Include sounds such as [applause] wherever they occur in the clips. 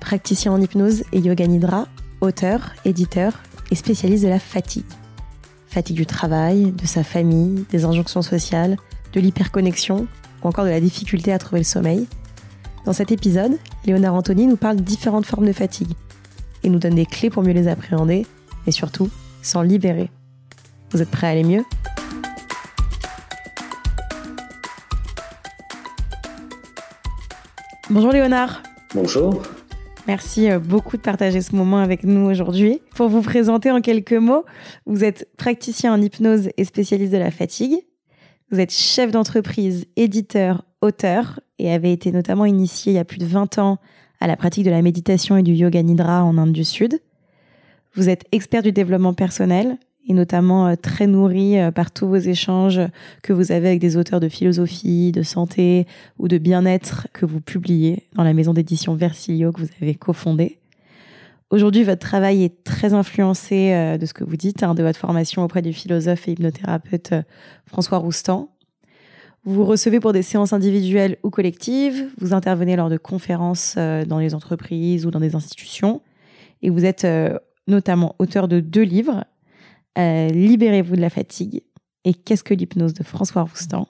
praticien en hypnose et yoga nidra, auteur, éditeur et spécialiste de la fatigue. Fatigue du travail, de sa famille, des injonctions sociales, de l'hyperconnexion ou encore de la difficulté à trouver le sommeil. Dans cet épisode, Léonard Anthony nous parle de différentes formes de fatigue et nous donne des clés pour mieux les appréhender et surtout s'en libérer. Vous êtes prêts à aller mieux? Bonjour Léonard. Bonjour. Merci euh, beaucoup de partager ce moment avec nous aujourd'hui. Pour vous présenter en quelques mots, vous êtes praticien en hypnose et spécialiste de la fatigue. Vous êtes chef d'entreprise, éditeur, auteur et avez été notamment initié il y a plus de 20 ans à la pratique de la méditation et du yoga nidra en Inde du Sud. Vous êtes expert du développement personnel et notamment euh, très nourri euh, par tous vos échanges que vous avez avec des auteurs de philosophie, de santé ou de bien-être que vous publiez dans la maison d'édition Versilio que vous avez cofondée. Aujourd'hui, votre travail est très influencé euh, de ce que vous dites, hein, de votre formation auprès du philosophe et hypnothérapeute François Roustan. Vous recevez pour des séances individuelles ou collectives, vous intervenez lors de conférences dans les entreprises ou dans des institutions, et vous êtes notamment auteur de deux livres, euh, Libérez-vous de la fatigue et Qu'est-ce que l'hypnose de François Roustan?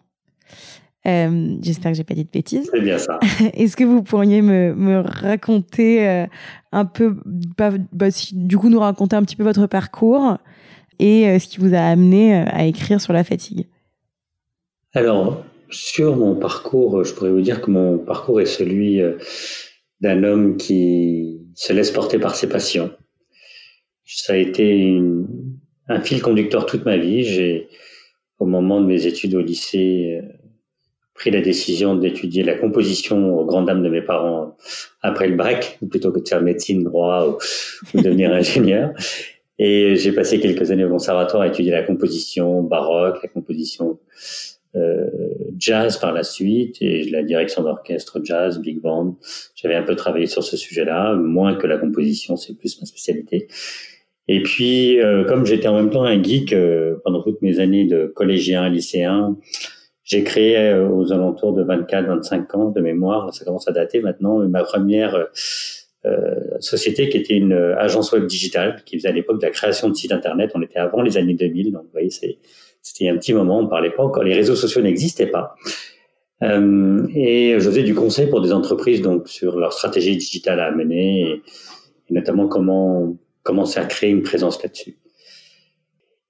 Euh, j'espère que j'ai pas dit de bêtises. C'est bien ça. [laughs] Est-ce que vous pourriez me, raconter euh, un peu, bah, du coup, nous raconter un petit peu votre parcours et ce qui vous a amené à écrire sur la fatigue? Alors, sur mon parcours, je pourrais vous dire que mon parcours est celui d'un homme qui se laisse porter par ses passions. Ça a été une, un fil conducteur toute ma vie. J'ai, au moment de mes études au lycée, euh, pris la décision d'étudier la composition aux grandes dames de mes parents après le bac, plutôt que de faire médecine, droit ou, devenir [laughs] ingénieur. Et j'ai passé quelques années au conservatoire à étudier la composition baroque, la composition euh, jazz par la suite et la direction d'orchestre jazz, big band. J'avais un peu travaillé sur ce sujet-là, moins que la composition, c'est plus ma spécialité. Et puis, euh, comme j'étais en même temps un geek euh, pendant toutes mes années de collégien, lycéen, j'ai créé euh, aux alentours de 24-25 ans de mémoire, ça commence à dater maintenant, ma première société qui était une agence web digitale qui faisait à l'époque de la création de sites internet. On était avant les années 2000, donc vous voyez, c'était un petit moment, on parlait pas encore, les réseaux sociaux n'existaient pas. et je faisais du conseil pour des entreprises donc sur leur stratégie digitale à mener et notamment comment commencer à créer une présence là-dessus.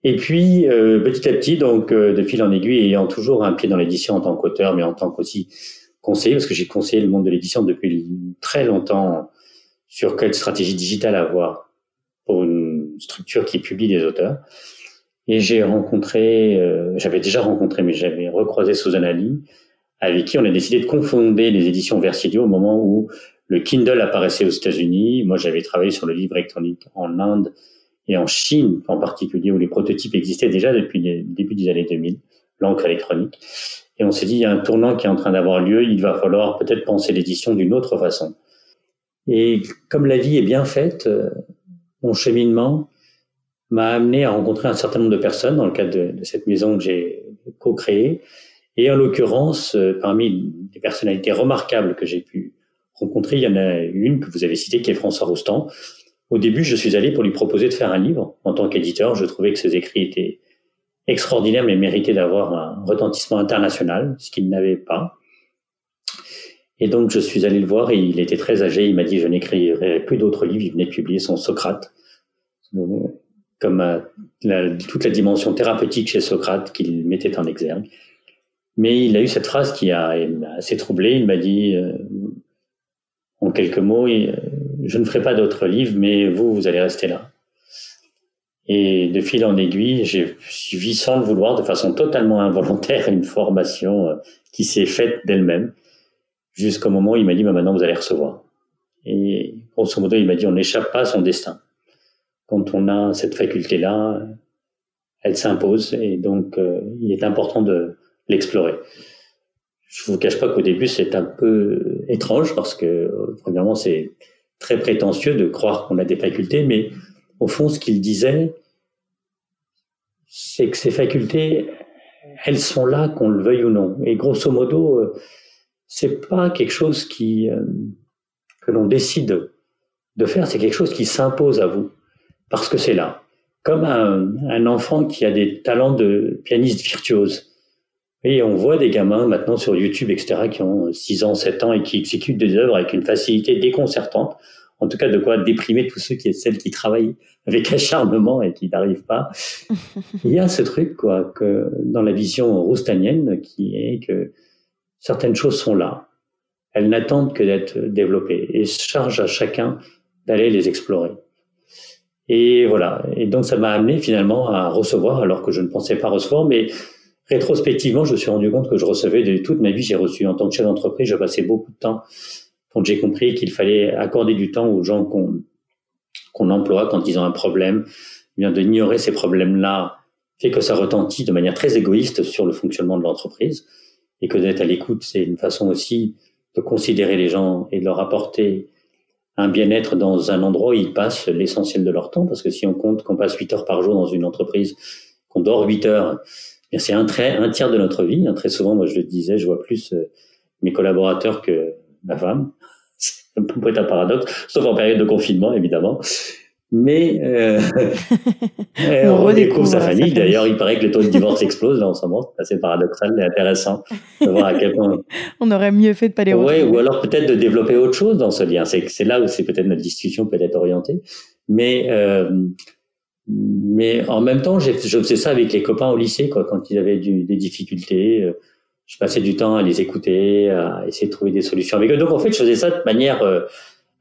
Et puis, euh, petit à petit, donc, euh, de fil en aiguille, ayant toujours un pied dans l'édition en tant qu'auteur, mais en tant qu'aussi conseiller, parce que j'ai conseillé le monde de l'édition depuis très longtemps sur quelle stratégie digitale avoir pour une structure qui publie des auteurs. Et j'ai rencontré, euh, j'avais déjà rencontré, mais j'avais recroisé Susan Ali, avec qui on a décidé de confonder les éditions Versilio au moment où le Kindle apparaissait aux États-Unis. Moi, j'avais travaillé sur le livre électronique en Inde et en Chine en particulier, où les prototypes existaient déjà depuis le début des années 2000, l'encre électronique. Et on s'est dit, il y a un tournant qui est en train d'avoir lieu, il va falloir peut-être penser l'édition d'une autre façon. Et comme la vie est bien faite, euh, mon cheminement m'a amené à rencontrer un certain nombre de personnes dans le cadre de, de cette maison que j'ai co-créée. Et en l'occurrence, euh, parmi les personnalités remarquables que j'ai pu rencontré, il y en a une que vous avez citée, qui est François Roustan. Au début, je suis allé pour lui proposer de faire un livre. En tant qu'éditeur, je trouvais que ses écrits étaient extraordinaires, mais méritaient d'avoir un retentissement international, ce qu'il n'avait pas. Et donc, je suis allé le voir et il était très âgé. Il m'a dit, je n'écrirai plus d'autres livres. Il venait de publier son Socrate. Comme euh, toute la dimension thérapeutique chez Socrate qu'il mettait en exergue. Mais il a eu cette phrase qui a assez troublé. Il m'a dit, euh, en quelques mots, je ne ferai pas d'autres livres, mais vous, vous allez rester là. Et de fil en aiguille, j'ai suivi sans le vouloir, de façon totalement involontaire, une formation euh, qui s'est faite d'elle-même, jusqu'au moment où il m'a dit, bah, maintenant vous allez recevoir. Et grosso modo, il m'a dit on n'échappe pas à son destin. Quand on a cette faculté-là, elle s'impose et donc euh, il est important de l'explorer. Je vous cache pas qu'au début c'est un peu étrange parce que premièrement c'est très prétentieux de croire qu'on a des facultés, mais au fond ce qu'il disait, c'est que ces facultés, elles sont là qu'on le veuille ou non. Et grosso modo, euh, c'est pas quelque chose qui euh, que l'on décide de faire, c'est quelque chose qui s'impose à vous parce que c'est là. Comme un, enfant qui a des talents de pianiste virtuose. Et on voit des gamins maintenant sur YouTube, etc., qui ont 6 ans, 7 ans et qui exécutent des œuvres avec une facilité déconcertante. En tout cas, de quoi déprimer tous ceux qui et celles qui travaillent avec [laughs] acharnement et qui n'arrivent pas. [laughs] Il y a ce truc, quoi, que dans la vision roustanienne, qui est que certaines choses sont là. Elles n'attendent que d'être développées et charge à chacun d'aller les explorer. Et voilà. Et donc, ça m'a amené finalement à recevoir, alors que je ne pensais pas recevoir, mais rétrospectivement, je me suis rendu compte que je recevais de toute ma vie, j'ai reçu en tant que chef d'entreprise, je passais beaucoup de temps quand j'ai compris qu'il fallait accorder du temps aux gens qu'on qu'on emploie quand ils ont un problème, bien de ces problèmes-là fait que ça retentit de manière très égoïste sur le fonctionnement de l'entreprise et que d'être à l'écoute, c'est une façon aussi de considérer les gens et de leur apporter un bien-être dans un endroit où ils passent l'essentiel de leur temps. Parce que si on compte qu'on passe 8 heures par jour dans une entreprise, qu'on dort 8 heures, c'est un, trait, un tiers de notre vie. Très souvent, moi je le disais, je vois plus euh, mes collaborateurs que ma femme. Ça peut être un paradoxe, sauf en période de confinement, évidemment. Mais euh, [laughs] [laughs] on, redécouvre sa famille. D'ailleurs, il paraît que le taux de divorce explose là en ce moment. C'est assez paradoxal et intéressant de voir à quel point. [laughs] on aurait mieux fait de pas les retrouver. Ouais, ou alors peut-être de développer autre chose dans ce lien. C'est c'est là où c'est peut-être notre discussion peut être orientée. Mais euh, mais en même temps, je faisais ça avec les copains au lycée, quoi, quand ils avaient des difficultés. Euh, je passais du temps à les écouter, à essayer de trouver des solutions avec eux. Donc en fait, je faisais ça de manière euh,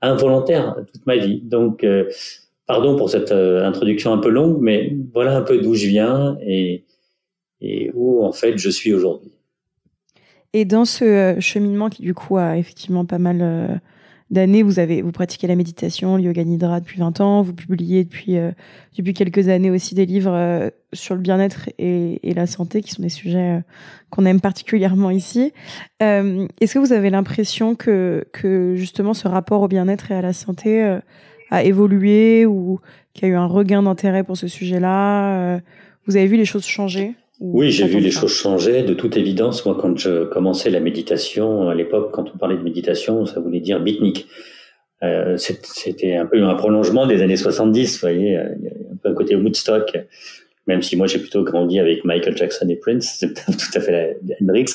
involontaire toute ma vie. Donc euh, pardon pour cette introduction un peu longue, mais voilà un peu d'où je viens et où en fait je suis aujourd'hui. Et dans ce cheminement qui du coup a effectivement pas mal d'années, vous avez vous pratiquez la méditation, le yoga nidra depuis 20 ans, vous publiez depuis euh, depuis quelques années aussi des livres euh, sur le bien-être et, et, la santé, qui sont des sujets euh, qu'on aime particulièrement ici. Est-ce que vous avez l'impression que que justement ce rapport au bien-être et à la santé a évolué ou qu'il y a eu un regain d'intérêt pour ce sujet-là? Vous avez vu les choses changer? Oui, j'ai vu les choses changer. De toute évidence, moi, quand je commençais la méditation, à l'époque, quand on parlait de méditation, ça voulait dire bitnik. Euh, C'était un peu un prolongement des années 70, vous voyez, un peu un côté Woodstock, même si moi j'ai plutôt grandi avec Michael Jackson et Prince, c'est tout à fait la, Hendrix,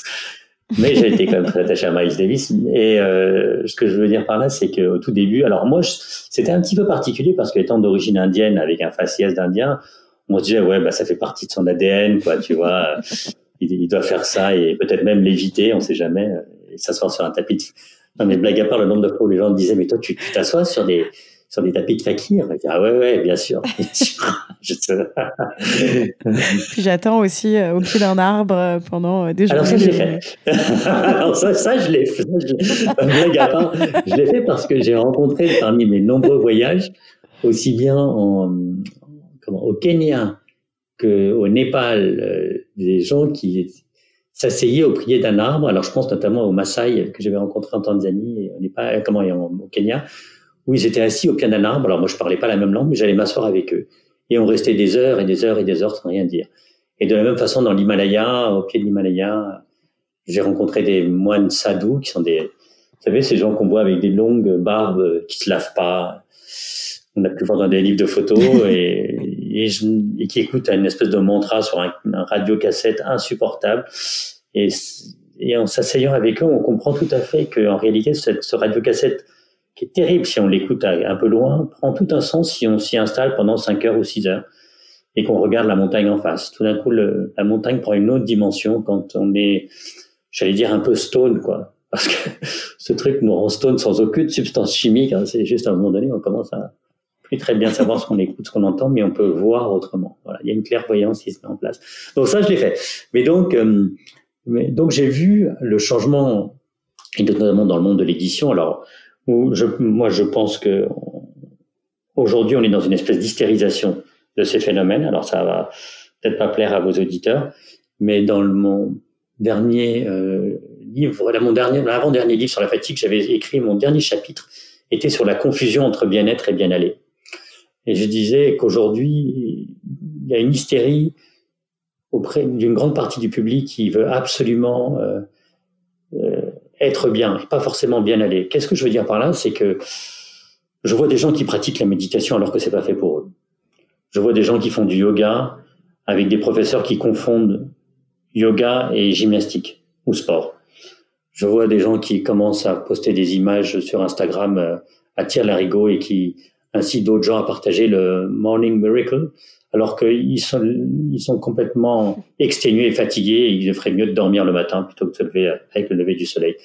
mais j'ai été quand même très attaché à Miles Davis. Et euh, ce que je veux dire par là, c'est qu'au tout début, alors moi, c'était un petit peu particulier parce qu'étant d'origine indienne, avec un faciès d'Indien, on se disait ouais bah ça fait partie de son ADN quoi tu vois. [laughs] Il, il, doit faire ça et peut-être même l'éviter on sait jamais et s'asseoir sur un tapis de... non mais blague à part le nombre de fois où les gens disaient mais toi tu t'assois sur des sur des tapis de fakir? Ah ouais ouais bien sûr [laughs] bien sûr [laughs] puis j'attends aussi euh, au pied d'un arbre euh, pendant euh, des jours alors ça je l'ai fait. Alors ça, ça je l'ai fait. Blague à part je l'ai fait parce que j'ai rencontré parmi mes nombreux voyages aussi bien en, au Kenya qu'au Népal, euh, des gens qui s'asseyaient au pied d'un arbre. Alors je pense notamment aux Maasai que j'avais rencontrés en Tanzanie, et au Népal, comment au Kenya, où ils étaient assis au pied d'un arbre. Alors moi je parlais pas la même langue, mais j'allais m'asseoir avec eux. Et on restait des heures et des heures et des heures sans rien dire. Et de la même façon, dans l'Himalaya, au pied de l'Himalaya, j'ai rencontré des moines sadhus qui sont des, vous savez, ces gens qu'on voit avec des longues barbes qui se lavent pas. On a pu voir dans des livres de photos [laughs] et et, qui écoute une espèce de mantra sur un, un radio-cassette insupportable. Et, en s'asseyant avec eux, on comprend tout à fait qu'en réalité, cette, ce radio-cassette, qui est terrible si on l'écoute un peu loin, prend tout un sens si on s'y installe pendant 5 heures ou 6 heures et qu'on regarde la montagne en face. Tout d'un coup, la montagne prend une autre dimension quand on est, j'allais dire, un peu stone, quoi. Parce que [laughs] ce truc nous rend stone sans aucune substance chimique. Hein. C'est juste à un moment donné, on commence à, plus très bien savoir ce qu'on écoute, ce qu'on entend, mais on peut voir autrement. Voilà, il y a une clairvoyance qui se met en place. Donc ça, je l'ai fait. Mais donc, euh, mais donc j'ai vu le changement, et notamment dans le monde de l'édition. Alors où je, moi je pense que aujourd'hui on est dans une espèce d'hystérisation de ces phénomènes. Alors ça va peut-être pas plaire à vos auditeurs, mais dans le, mon dernier euh, livre, là, mon dernier, l'avant-dernier livre sur la fatigue, j'avais écrit mon dernier chapitre était sur la confusion entre bien-être et bien-aller. Et je disais qu'aujourd'hui, il y a une hystérie auprès d'une grande partie du public qui veut absolument euh, euh, être bien, pas forcément bien aller. Qu'est-ce que je veux dire par là? C'est que je vois des gens qui pratiquent la méditation alors que c'est pas fait pour eux. Je vois des gens qui font du yoga avec des professeurs qui confondent yoga et gymnastique ou sport. Je vois des gens qui commencent à poster des images sur Instagram euh, à tir larigot et qui incitent d'autres gens à partager le morning miracle alors qu'ils sont, ils sont complètement exténués et fatigués et il ferait mieux de dormir le matin plutôt que de se lever avec le lever du soleil.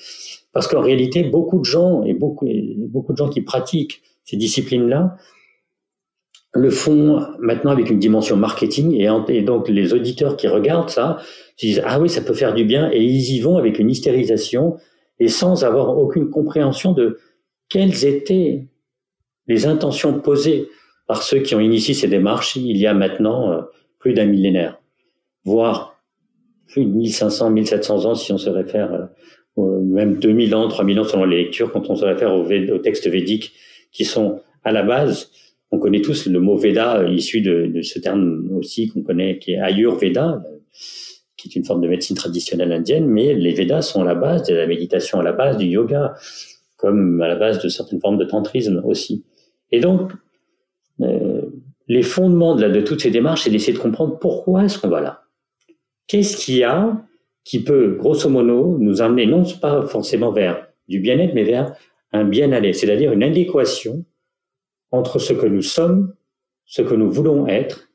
Parce qu'en réalité, beaucoup de gens et beaucoup, beaucoup de gens qui pratiquent ces disciplines-là le font maintenant avec une dimension marketing et, donc les auditeurs qui regardent ça se disent ah oui ça peut faire du bien et ils y vont avec une hystérisation et sans avoir aucune compréhension de quelles étaient les intentions posées par ceux qui ont initié ces démarches il y a maintenant euh, plus d'un millénaire, voire plus de 1500, 1700 ans si on se réfère, euh, même 2000 ans, 3000 ans selon les lectures, quand on se réfère aux, textes védiques qui sont à la base on connaît tous le mot Veda euh, issu de, ce terme aussi qu'on connaît, qui est Ayurveda, qui est une forme de médecine traditionnelle indienne, mais les Védas sont à la base de la méditation, à la base du yoga, comme à la base de certaines formes de tantrisme aussi. Et donc, euh, les fondements de, de toutes ces démarches, c'est d'essayer de comprendre pourquoi est-ce qu'on va là. Qu'est-ce qu'il y a qui peut, grosso modo, nous amener non pas forcément vers du bien-être, mais vers un bien-aller, c'est-à-dire une adéquation entre ce que nous sommes, ce que nous voulons être,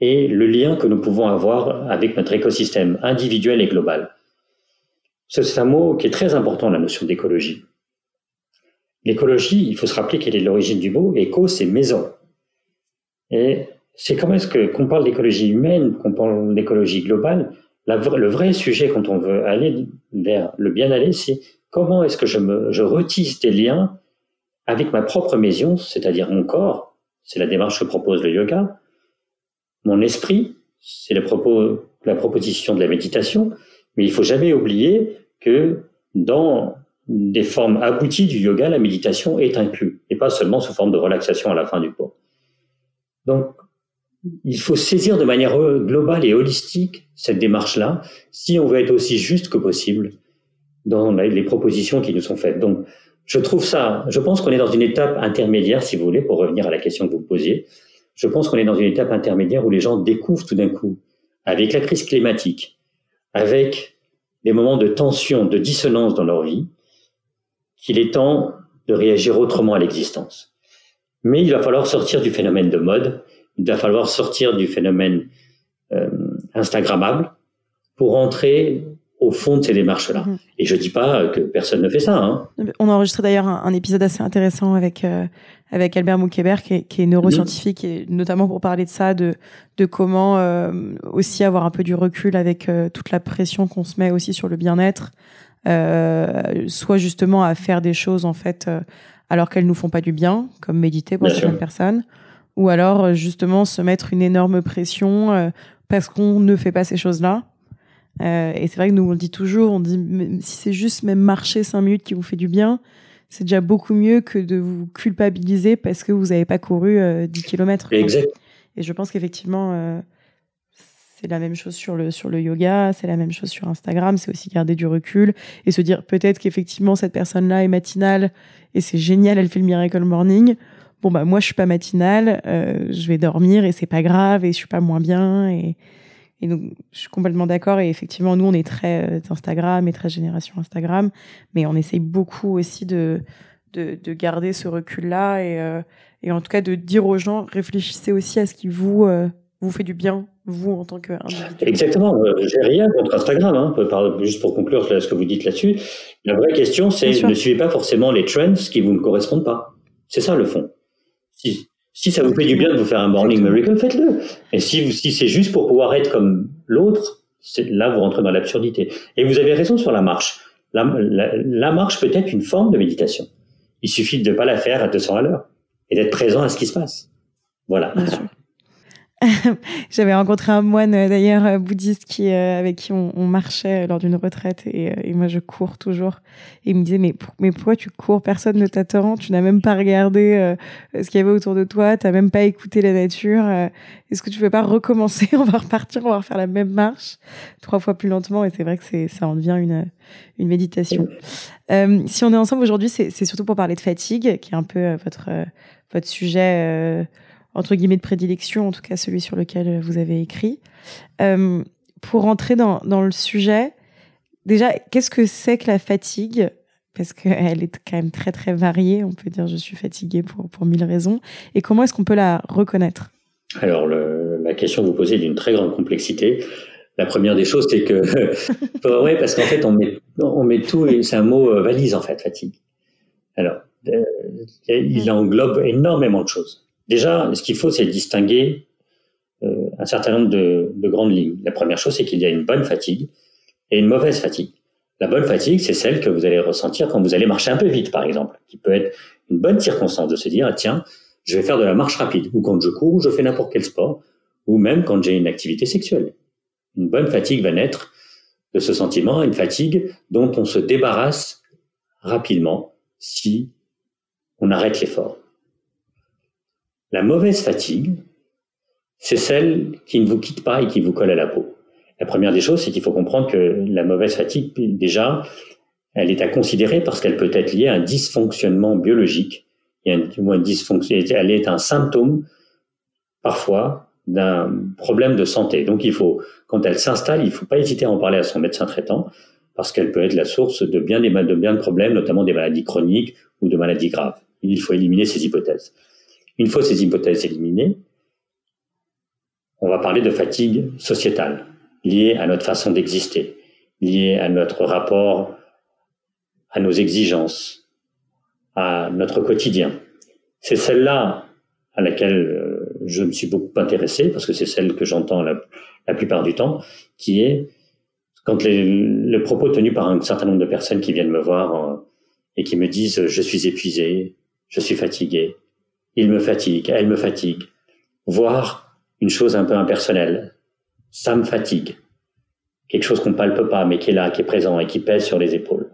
et le lien que nous pouvons avoir avec notre écosystème individuel et global. C'est un mot qui est très important, la notion d'écologie. L'écologie, il faut se rappeler quelle est l'origine du mot. Éco, c'est maison. Et c'est comment est-ce que, qu'on parle d'écologie humaine, qu'on parle d'écologie globale, le vrai sujet quand on veut aller vers le bien aller, c'est comment est-ce que je me, retisse des liens avec ma propre maison, c'est-à-dire mon corps, c'est la démarche que propose le yoga, mon esprit, c'est la, la proposition de la méditation, mais il faut jamais oublier que dans des formes abouties du yoga, la méditation est inclue, et pas seulement sous forme de relaxation à la fin du cours. Donc, il faut saisir de manière globale et holistique cette démarche-là, si on veut être aussi juste que possible dans les propositions qui nous sont faites. Donc, je trouve ça, je pense qu'on est dans une étape intermédiaire, si vous voulez, pour revenir à la question que vous me posiez. Je pense qu'on est dans une étape intermédiaire où les gens découvrent tout d'un coup, avec la crise climatique, avec des moments de tension, de dissonance dans leur vie, qu'il est temps de réagir autrement à l'existence. Mais il va falloir sortir du phénomène de mode, il va falloir sortir du phénomène euh, Instagrammable pour entrer au fond de ces démarches-là. Mhm. Et je dis pas que personne ne fait ça. Hein. On a enregistré d'ailleurs un, épisode assez intéressant avec euh, avec Albert Moukébert, qui est, qui est neuroscientifique, et notamment pour parler de ça, de de comment euh, aussi avoir un peu du recul avec euh, toute la pression qu'on se met aussi sur le bien-être, soit justement à faire des choses en fait alors qu'elles nous font pas du bien, comme méditer pour certaines personnes, ou alors justement se mettre une énorme pression parce qu'on ne fait pas ces choses-là euh, et c'est vrai que nous, on le dit toujours, on dit, si c'est juste même marcher cinq minutes qui vous fait du bien, c'est déjà beaucoup mieux que de vous culpabiliser parce que vous n'avez pas couru 10 euh, km. Exact. Et je pense qu'effectivement, euh, c'est la même chose sur le, sur le yoga, c'est la même chose sur Instagram, c'est aussi garder du recul et se dire peut-être qu'effectivement cette personne-là est matinale et c'est génial, elle fait le miracle morning. Bon, bah moi je suis pas matinale, je vais dormir et c'est pas grave et je suis pas moins bien. Et, et donc, je suis complètement d'accord. Et effectivement, nous, on est très euh, Instagram et très génération Instagram, mais on essaye beaucoup aussi de, de, de garder ce recul-là et, euh, et en tout cas de dire aux gens, réfléchissez aussi à ce qui vous, euh, vous fait du bien, vous, en tant qu'individu. Exactement. J'ai rien contre Instagram, hein, juste pour conclure ce que vous dites là-dessus. La vraie question, c'est ne suivez pas forcément les trends qui vous ne correspondent pas. C'est ça le fond. Si, si ça vous fait du bien de vous faire un morning miracle, faites-le. Et si, si c'est juste pour pouvoir être comme l'autre, là vous rentrez dans l'absurdité. Et vous avez raison sur la marche. La, la, marche peut être une forme de méditation. Il suffit de ne pas la faire à 200 à l'heure et d'être présent à ce qui se passe. Voilà. [laughs] J'avais rencontré un moine euh, d'ailleurs euh, bouddhiste qui, euh, avec qui on, marchait lors d'une retraite et, moi je cours toujours. Et il me disait mais, mais pourquoi tu cours? Personne ne t'attend, tu n'as même pas regardé ce qu'il y avait autour de toi, tu n'as même pas écouté la nature. Est-ce que tu veux pas recommencer? [laughs] On va repartir, on va refaire la même marche trois fois plus lentement et c'est vrai que ça en devient une, une méditation. si on est ensemble aujourd'hui, c'est surtout pour parler de fatigue, qui est un peu votre, votre sujet entre guillemets de prédilection, en tout cas celui sur lequel vous avez écrit. Euh, pour rentrer dans, dans, le sujet, déjà, qu'est-ce que c'est que la fatigue? Parce qu'elle [laughs] est quand même très très variée. On peut dire je suis fatiguée pour, pour mille raisons. Et comment est-ce qu'on peut la reconnaître? Alors, la question que vous posez est d'une très grande complexité. La première des choses, c'est que, [laughs] oui, parce qu'en fait, on met, on met tout, c'est un mot euh, valise en fait, fatigue. Alors, euh, il englobe énormément de choses. Déjà, ce qu'il faut, c'est distinguer euh, un certain nombre de, de, grandes lignes. La première chose, c'est qu'il y a une bonne fatigue et une mauvaise fatigue. La bonne fatigue, c'est celle que vous allez ressentir quand vous allez marcher un peu vite, par exemple, qui peut être une bonne circonstance de se dire, ah, tiens, je vais faire de la marche rapide, ou quand je cours, ou je fais n'importe quel sport, ou même quand j'ai une activité sexuelle. Une bonne fatigue va naître de ce sentiment, une fatigue dont on se débarrasse rapidement si on arrête l'effort. La mauvaise fatigue, c'est celle qui ne vous quitte pas et qui vous colle à la peau. La première des choses, c'est qu'il faut comprendre que la mauvaise fatigue, déjà, elle est à considérer parce qu'elle peut être liée à un dysfonctionnement biologique. Dysfonction, elle est un symptôme, parfois, d'un problème de santé. Donc il faut, quand elle s'installe, il ne faut pas hésiter à en parler à son médecin traitant parce qu'elle peut être la source de bien des, de bien de problèmes, notamment des maladies chroniques ou de maladies graves. Il faut éliminer ces hypothèses. Une fois ces hypothèses éliminées, on va parler de fatigue sociétale, liée à notre façon d'exister, liée à notre rapport à nos exigences, à notre quotidien. C'est celle-là à laquelle euh, je me suis beaucoup intéressé, parce que c'est celle que j'entends la, plupart du temps, qui est quand les, le propos tenu par un certain nombre de personnes qui viennent me voir euh, et qui me disent je suis épuisé, je suis fatigué, il me fatigue, elle me fatigue. Voir une chose un peu impersonnelle, ça me fatigue. Quelque chose qu'on palpe pas, mais qui est là, qui est présent et qui pèse sur les épaules.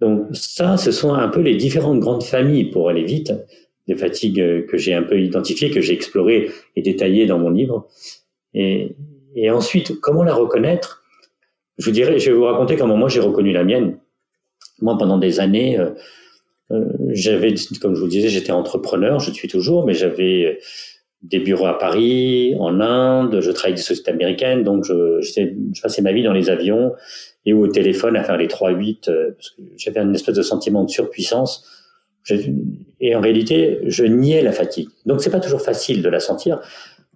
Donc ça, ce sont un peu les différentes grandes familles, pour aller vite, des fatigues que j'ai un peu identifiées, que j'ai explorées et détaillées dans mon livre. Et, ensuite, comment la reconnaître? Je vous je vais vous raconter comment moi j'ai reconnu la mienne. Moi, pendant des années, euh, j'avais, comme je vous disais, j'étais entrepreneur, je suis toujours, mais j'avais des bureaux à Paris, en Inde, je travaillais des sociétés américaines, donc je, je passais ma vie dans les avions et au téléphone à faire les 3-8, euh, parce j'avais une espèce de sentiment de surpuissance. et en réalité, je niais la fatigue. Donc c'est pas toujours facile de la sentir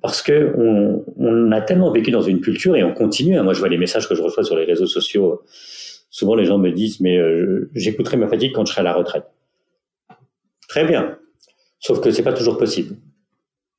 parce que on, on, a tellement vécu dans une culture et on continue. Hein. Moi, je vois les messages que je reçois sur les réseaux sociaux. Souvent, les gens me disent, mais euh, j'écouterai ma fatigue quand je serai à la retraite. Très bien. Sauf que c'est pas toujours possible.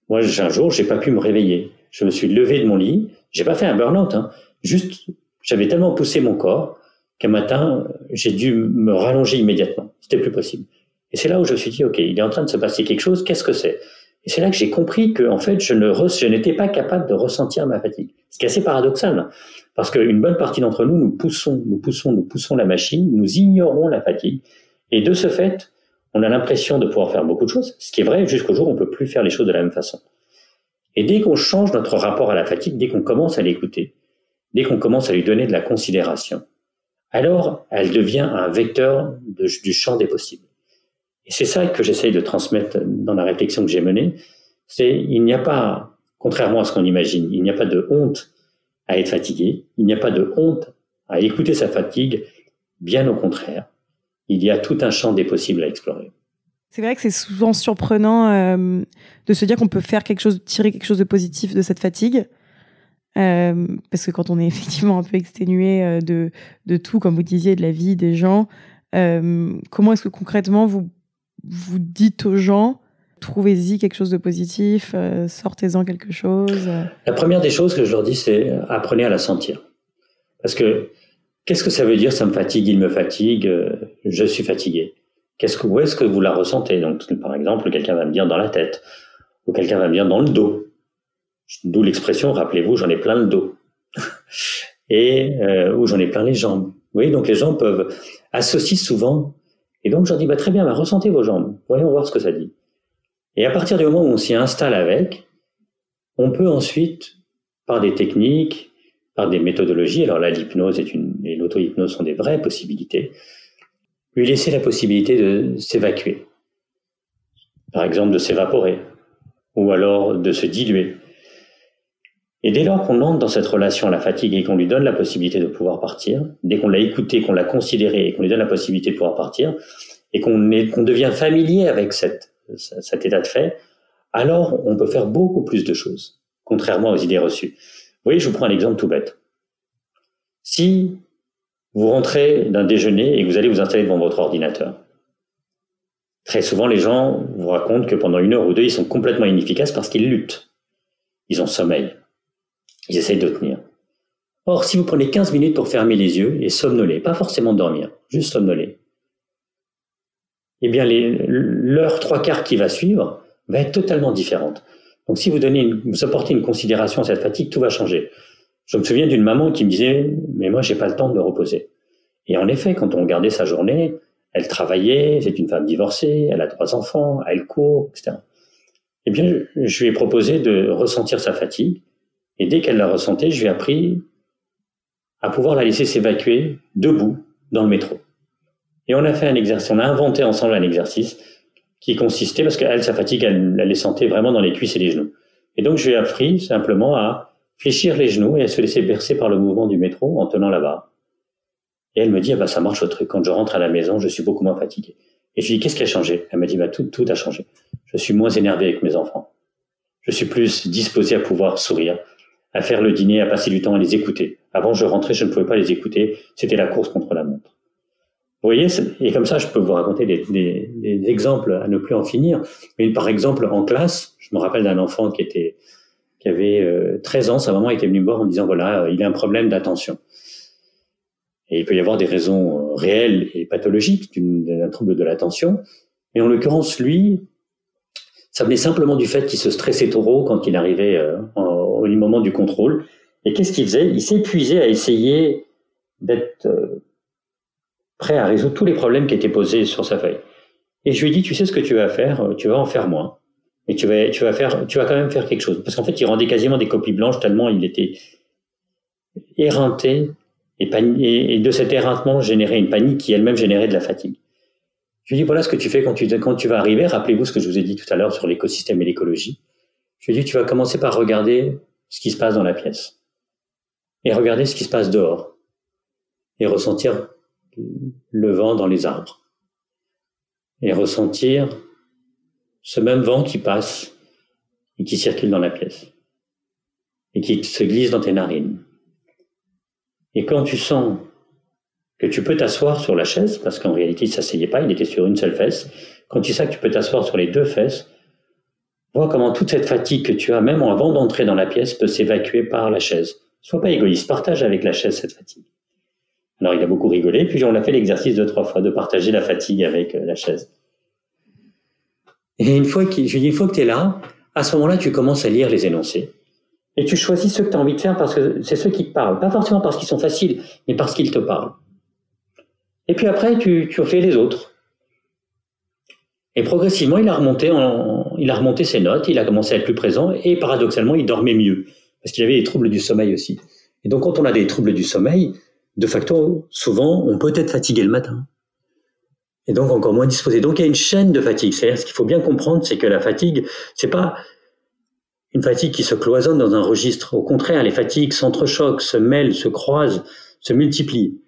Moi, un jour, j'ai pas pu me réveiller. Je me suis levé de mon lit. J'ai pas fait un burn-out. Hein. Juste, j'avais tellement poussé mon corps qu'un matin, j'ai dû me rallonger immédiatement. C'était plus possible. Et c'est là où je me suis dit, OK, il est en train de se passer quelque chose. Qu'est-ce que c'est? Et c'est là que j'ai compris que, en fait, je n'étais pas capable de ressentir ma fatigue. Ce qui est assez paradoxal. Parce qu'une bonne partie d'entre nous, nous poussons, nous poussons, nous poussons la machine, nous ignorons la fatigue. Et de ce fait, on a l'impression de pouvoir faire beaucoup de choses, ce qui est vrai jusqu'au jour où on peut plus faire les choses de la même façon. Et dès qu'on change notre rapport à la fatigue, dès qu'on commence à l'écouter, dès qu'on commence à lui donner de la considération, alors elle devient un vecteur du champ des possibles. Et c'est ça que j'essaye de transmettre dans la réflexion que j'ai menée, c'est il n'y a pas, contrairement à ce qu'on imagine, il n'y a pas de honte à être fatigué, il n'y a pas de honte à écouter sa fatigue, bien au contraire il y a tout un champ des possibles à explorer. C'est vrai que c'est souvent surprenant euh, de se dire qu'on peut faire quelque chose, tirer quelque chose de positif de cette fatigue. Euh, parce que quand on est [laughs] effectivement un peu exténué euh, de, de tout, comme vous disiez, de la vie des gens, comment est-ce que concrètement vous, vous dites aux gens, trouvez-y quelque chose de positif, sortez-en quelque chose? La première des choses que je leur dis, c'est apprenez à la sentir. Parce que Qu'est-ce que ça veut dire ça me fatigue, il me fatigue, euh, je suis fatigué? Qu'est-ce que, où est-ce que vous la ressentez? Donc, par exemple, quelqu'un va me dire dans la tête, ou quelqu'un va me dire dans le dos. D'où l'expression, rappelez-vous, j'en ai plein le dos. [laughs] et euh, ou j'en ai plein les jambes. Vous voyez, donc les gens peuvent associer souvent. Et donc, j'en dis, bah, très bien, bah, ressentez vos jambes. Voyons voir ce que ça dit. Et à partir du moment où on s'y installe avec, on peut ensuite, par des techniques, par des méthodologies, alors là, l'hypnose et l'auto-hypnose sont des vraies possibilités, lui laisser la possibilité de s'évacuer. Par exemple, de s'évaporer, ou alors de se diluer. Et dès lors qu'on entre dans cette relation à la fatigue et qu'on lui donne la possibilité de pouvoir partir, dès qu'on l'a écouté, qu'on l'a considéré et qu'on lui donne la possibilité de pouvoir partir, et qu'on devient familier avec cette, cet état de fait, alors on peut faire beaucoup plus de choses, contrairement aux idées reçues. Voyez, je vous prends un exemple tout bête. Si vous rentrez d'un déjeuner et que vous allez vous installer devant votre ordinateur, très souvent les gens vous racontent que pendant une heure ou deux, ils sont complètement inefficaces parce qu'ils luttent. Ils ont sommeil. Ils essayent de tenir. Or, si vous prenez 15 minutes pour fermer les yeux et somnoler, pas forcément dormir, juste somnoler, eh bien, l'heure trois quarts qui va suivre va être totalement différente. Donc, si vous donnez, vous apportez une considération à cette fatigue, tout va changer. Je me souviens d'une maman qui me disait, mais moi, j'ai pas le temps de me reposer. Et en effet, quand on regardait sa journée, elle travaillait, c'est une femme divorcée, elle a trois enfants, elle court, etc. Eh bien, je lui ai proposé de ressentir sa fatigue et dès qu'elle l'a ressentait, je lui ai appris à pouvoir la laisser s'évacuer debout dans le métro. Et on a fait un exercice, on a inventé ensemble un exercice qui consistait, parce qu'elle, sa fatigue, elle, elle les sentait vraiment dans les cuisses et les genoux. Et donc, je lui ai appris simplement à fléchir les genoux et à se laisser bercer par le mouvement du métro en tenant la barre. Et elle me dit, ah bah, ça marche au truc. Quand je rentre à la maison, je suis beaucoup moins fatigué. Et je lui dis, qu'est-ce qui a changé? Elle m'a dit, bah, tout, tout a changé. Je suis moins énervé avec mes enfants. Je suis plus disposé à pouvoir sourire à faire le dîner, à passer du temps à les écouter. Avant, je rentrais, je ne pouvais pas les écouter. C'était la course contre la montre. Vous voyez, et comme ça, je peux vous raconter des, des, des, exemples à ne plus en finir. Mais par exemple, en classe, je me rappelle d'un enfant qui était, qui avait euh, 13 ans, sa maman était venue me voir en disant voilà, il a un problème d'attention. Et il peut y avoir des raisons euh, réelles et pathologiques d'un trouble de l'attention. Mais en l'occurrence, lui, ça venait simplement du fait qu'il se stressait trop quand il arrivait euh, au moment du contrôle. Et qu'est-ce qu'il faisait? Il s'épuisait à essayer d'être euh, prêt à résoudre tous les problèmes qui étaient posés sur sa feuille. Et je lui ai dit, tu sais ce que tu vas faire euh, Tu vas en faire moins. Et tu vas, tu vas faire, tu vas quand même faire quelque chose. Parce qu'en fait, il rendait quasiment des copies blanches tellement il était éreinté et, de cet éreintement générait une panique qui elle-même générait de la fatigue. Je lui dis, voilà ce que tu fais quand tu, quand tu vas arriver. Rappelez-vous ce que je vous ai dit tout à l'heure sur l'écosystème et l'écologie. Je lui dis, tu vas commencer par regarder ce qui se passe dans la pièce. Et regarder ce qui se passe dehors. Et ressentir le vent dans les arbres. Et ressentir ce même vent qui passe et qui circule dans la pièce. Et qui se glisse dans tes narines. Et quand tu sens que tu peux t'asseoir sur la chaise, parce qu'en réalité, il s'asseyait pas, il était sur une seule fesse. Quand tu sais que tu peux t'asseoir sur les deux fesses, vois comment toute cette fatigue que tu as, même avant d'entrer dans la pièce, peut s'évacuer par la chaise. Sois pas égoïste, partage avec la chaise cette fatigue. Alors, il a beaucoup rigolé, puis on a fait l'exercice deux, trois fois de partager la fatigue avec euh, la chaise. Et une fois que, tu es là, à ce moment-là, tu commences à lire les énoncés. Et tu choisis ceux que tu as envie de faire parce que c'est ceux qui te parlent. Pas forcément parce qu'ils sont faciles, mais parce qu'ils te parlent. Et puis après, tu, tu les autres. Et progressivement, il a remonté, il a remonté ses notes, il a commencé à être plus présent, et paradoxalement, il dormait mieux, parce qu'il avait des troubles du sommeil aussi. Et donc, quand on a des troubles du sommeil, de facto, souvent, on peut être fatigué le matin. Et donc, encore moins disposé. Donc, il y a une chaîne de fatigue. C'est-à-dire, ce qu'il faut bien comprendre, c'est que la fatigue, c'est pas une fatigue qui se cloisonne dans un registre. Au contraire, les fatigues s'entrechoquent, se mêlent, se croisent, se multiplient.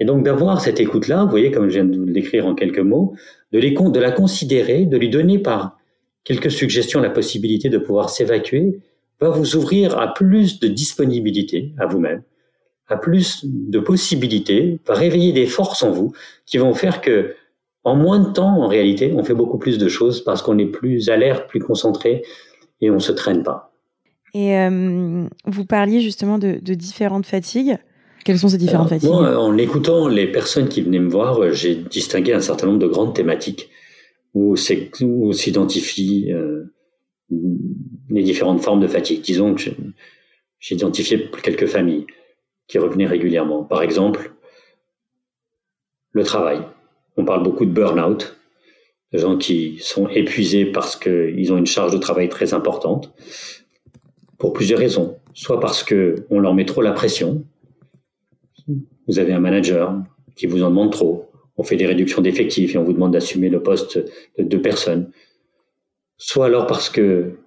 Et donc d'avoir cette écoute-là, vous voyez, comme je viens de vous l'écrire en quelques mots, de, la considérer, de lui donner par quelques suggestions la possibilité de pouvoir s'évacuer, va vous ouvrir à plus de disponibilité à vous-même, à plus de possibilités, va réveiller des forces en vous qui vont faire que, en moins de temps, en réalité, on fait beaucoup plus de choses parce qu'on est plus alerte, plus concentré et on se traîne pas. Et euh, vous parliez justement de, de différentes fatigues. Quelles sont ces différentes fatigues? moi, En écoutant les personnes qui venaient me voir, j'ai distingué un certain nombre de grandes thématiques où s'identifient euh, les différentes formes de fatigue. Disons que j'ai identifié quelques familles qui revenaient régulièrement. Par exemple, le travail. On parle beaucoup de burn-out, de gens qui sont épuisés parce qu'ils ont une charge de travail très importante, pour plusieurs raisons. Soit parce qu'on leur met trop la pression. Vous avez un manager qui vous en demande trop. On fait des réductions d'effectifs et on vous demande d'assumer le poste de deux personnes. Soit alors parce que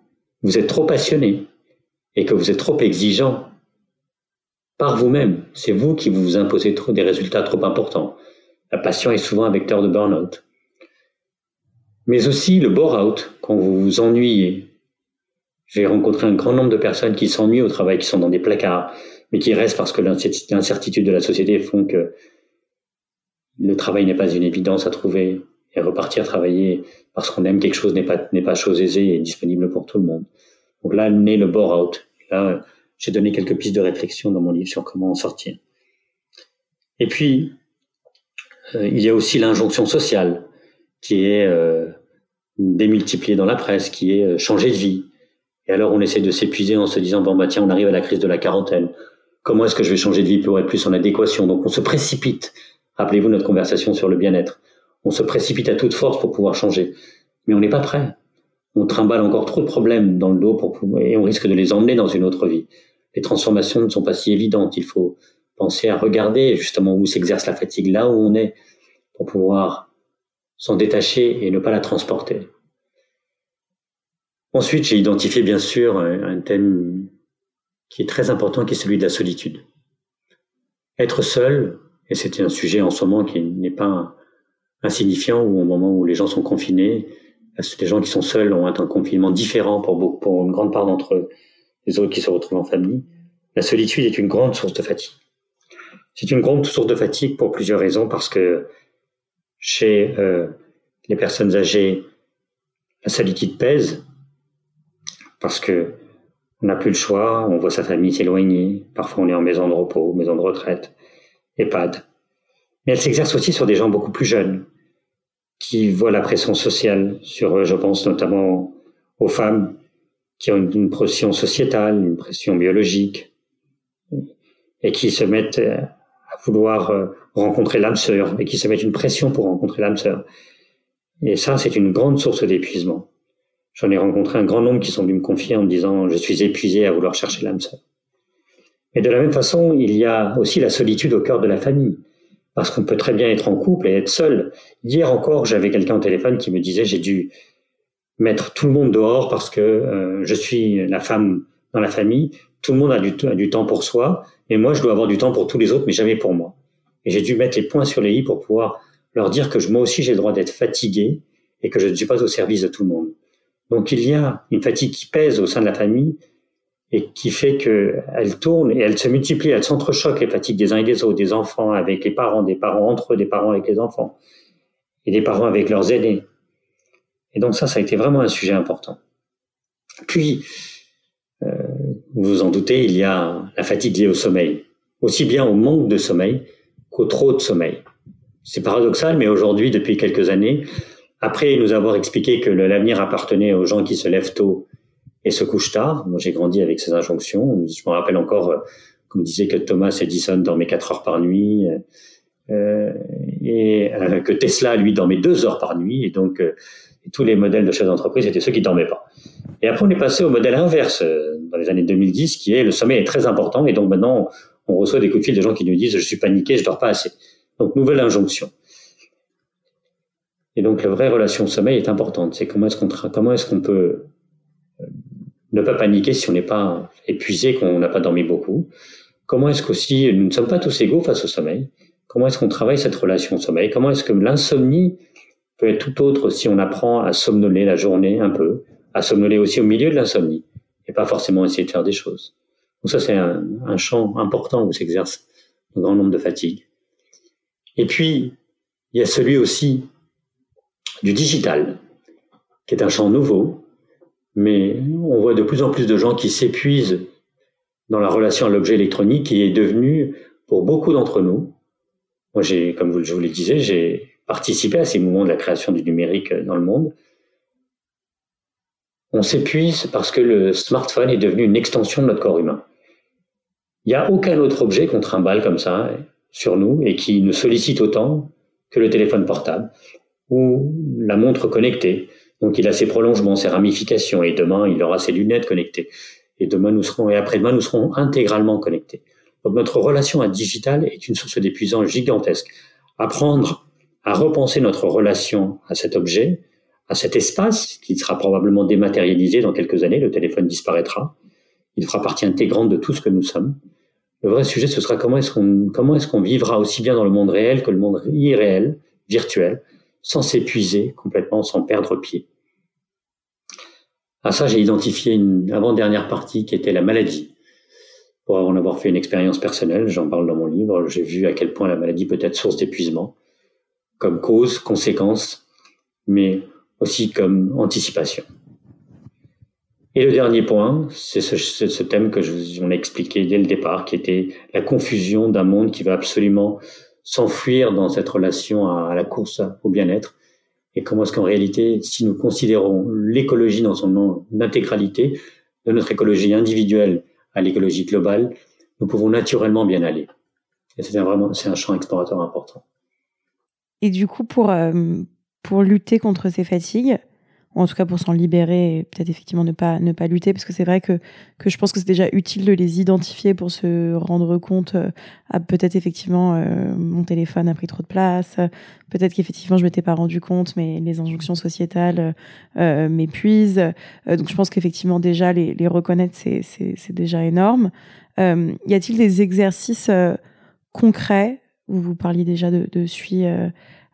vous êtes trop passionné et que vous êtes trop exigeant par vous-même. C'est vous qui vous imposez trop des résultats trop importants. La passion est souvent un vecteur de burn-out. Mais aussi le bore-out, quand vous vous ennuyez. J'ai rencontré un grand nombre de personnes qui s'ennuient au travail, qui sont dans des placards, mais qui restent parce que l'incertitude de la société font que le travail n'est pas une évidence à trouver et repartir travailler parce qu'on aime quelque chose n'est pas, chose aisée et disponible pour tout le monde. Donc là, naît le bore-out. Là, j'ai donné quelques pistes de réflexion dans mon livre sur comment en sortir. Et puis, euh, il y a aussi l'injonction sociale qui est euh, démultipliée dans la presse, qui est euh, changer de vie. Et alors on essaie de s'épuiser en se disant bon bah tiens on arrive à la crise de la quarantaine. Comment est-ce que je vais changer de vie pour être plus en adéquation? Donc on se précipite. Rappelez-vous notre conversation sur le bien-être. On se précipite à toute force pour pouvoir changer, mais on n'est pas prêt. On trimballe encore trop de problèmes dans le dos pour et on risque de les emmener dans une autre vie. Les transformations ne sont pas si évidentes. Il faut penser à regarder justement où s'exerce la fatigue, là où on est, pour pouvoir s'en détacher et ne pas la transporter. Ensuite, j'ai identifié bien sûr un thème qui est très important, qui est celui de la solitude. Être seul, et c'est un sujet en ce moment qui n'est pas insignifiant, ou au moment où les gens sont confinés, les gens qui sont seuls ont un confinement différent pour, pour une grande part d'entre eux, les autres qui se retrouvent en famille. La solitude est une grande source de fatigue. C'est une grande source de fatigue pour plusieurs raisons, parce que chez euh, les personnes âgées, la solitude pèse, parce que on n'a plus le choix, on voit sa famille s'éloigner, parfois on est en maison de repos, maison de retraite, EHPAD. Mais elle s'exerce aussi sur des gens beaucoup plus jeunes, qui voient la pression sociale sur eux, je pense notamment aux femmes qui ont une pression sociétale, une pression biologique, et qui se mettent à vouloir euh, rencontrer l'âme sœur et qui se mettent une pression pour rencontrer l'âme sœur. Et ça, c'est une grande source d'épuisement. J'en ai rencontré un grand nombre qui sont venus me confier en me disant je suis épuisé à vouloir chercher l'âme sœur. Et de la même façon, il y a aussi la solitude au cœur de la famille. Parce qu'on peut très bien être en couple et être seul. Hier encore, j'avais quelqu'un au téléphone qui me disait j'ai dû mettre tout le monde dehors parce que euh, je suis la femme dans la famille. Tout le monde a du, a du temps pour soi et moi, je dois avoir du temps pour tous les autres, mais jamais pour moi. Et j'ai dû mettre les points sur les i pour pouvoir leur dire que moi aussi j'ai le droit d'être fatigué et que je ne suis pas au service de tout le monde. Donc il y a une fatigue qui pèse au sein de la famille et qui fait qu'elle tourne et elle se multiplie, elle s'entrechoque les fatigues des uns et des autres, des enfants avec les parents, des parents entre eux, des parents avec les enfants et des parents avec leurs aînés. Et donc ça, ça a été vraiment un sujet important. Puis, euh, vous vous en doutez, il y a la fatigue liée au sommeil, aussi bien au manque de sommeil qu'au trop de sommeil. C'est paradoxal, mais aujourd'hui, depuis quelques années, après nous avoir expliqué que l'avenir appartenait aux gens qui se lèvent tôt et se couchent tard, moi j'ai grandi avec ces injonctions. Je me rappelle encore, comme disait que Thomas Edison dormait 4 heures par nuit, euh, et euh, que Tesla, lui, dormait 2 heures par nuit, et donc euh, tous les modèles de chefs d'entreprise étaient ceux qui dormaient pas. Et après, on est passé au modèle inverse euh, dans les années 2010, qui est le sommeil est très important, et donc maintenant, on reçoit des coups de fil de gens qui nous disent je suis paniqué, je dors pas assez. Donc nouvelle injonction. Et donc la vraie relation sommeil est importante. C'est comment est-ce qu'on comment est-ce peut euh, ne pas paniquer si on n'est pas épuisé, qu'on n'a pas dormi beaucoup? Comment est-ce qu'aussi nous ne sommes pas tous égaux face au sommeil? Comment est-ce qu'on travaille cette relation au sommeil? Comment est-ce que l'insomnie peut être tout autre si on apprend à somnoler la journée un peu, à somnoler aussi au milieu de l'insomnie et pas forcément essayer de faire des choses. Donc ça, c'est un, un, champ important où s'exerce un grand nombre de fatigues. Et puis, il y a celui aussi du digital, qui est un champ nouveau, mais on voit de plus en plus de gens qui s'épuisent dans la relation à l'objet électronique qui est devenu pour beaucoup d'entre nous, moi j'ai, comme je vous le disais, j'ai participé à ces mouvements de la création du numérique dans le monde. On s'épuise parce que le smartphone est devenu une extension de notre corps humain. Il n'y a aucun autre objet qu'on trimballe comme ça sur nous et qui nous sollicite autant que le téléphone portable ou la montre connectée. Donc il a ses prolongements, ses ramifications et demain il aura ses lunettes connectées. Et demain nous serons et après-demain nous serons intégralement connectés. Donc notre relation à digital est une source d'épuisant gigantesque. Apprendre à repenser notre relation à cet objet, à cet espace qui sera probablement dématérialisé dans quelques années, le téléphone disparaîtra. Il fera partie intégrante de tout ce que nous sommes. Le vrai sujet, ce sera comment est-ce qu'on comment est-ce qu'on vivra aussi bien dans le monde réel que le monde irréel, virtuel, sans s'épuiser complètement, sans perdre pied. À ça, j'ai identifié une avant-dernière partie qui était la maladie. Pour en avoir fait une expérience personnelle, j'en parle dans mon livre, j'ai vu à quel point la maladie peut être source d'épuisement, comme cause, conséquence, mais aussi comme anticipation. Et le dernier point, c'est ce, ce, thème que je vous ai expliqué dès le départ, qui était la confusion d'un monde qui va absolument s'enfuir dans cette relation à, la course au bien-être. Et comment est-ce qu'en réalité, si nous considérons l'écologie dans son intégralité, de notre écologie individuelle à l'écologie globale, nous pouvons naturellement bien aller. Et c'est vraiment, c'est un champ explorateur important. Et du coup, pour, euh, pour lutter contre ces fatigues, ou en tout cas pour s'en libérer et peut-être effectivement ne pas, ne pas lutter, parce que c'est vrai que, que je pense que c'est déjà utile de les identifier pour se rendre compte, euh, à peut-être effectivement euh, mon téléphone a pris trop de place, peut-être qu'effectivement je m'étais pas rendu compte, mais les injonctions sociétales euh, m'épuisent. donc je pense qu'effectivement déjà les, les reconnaître, c'est, c'est, c'est déjà énorme. y a-t-il des exercices concrets, où vous parliez déjà de, de suivi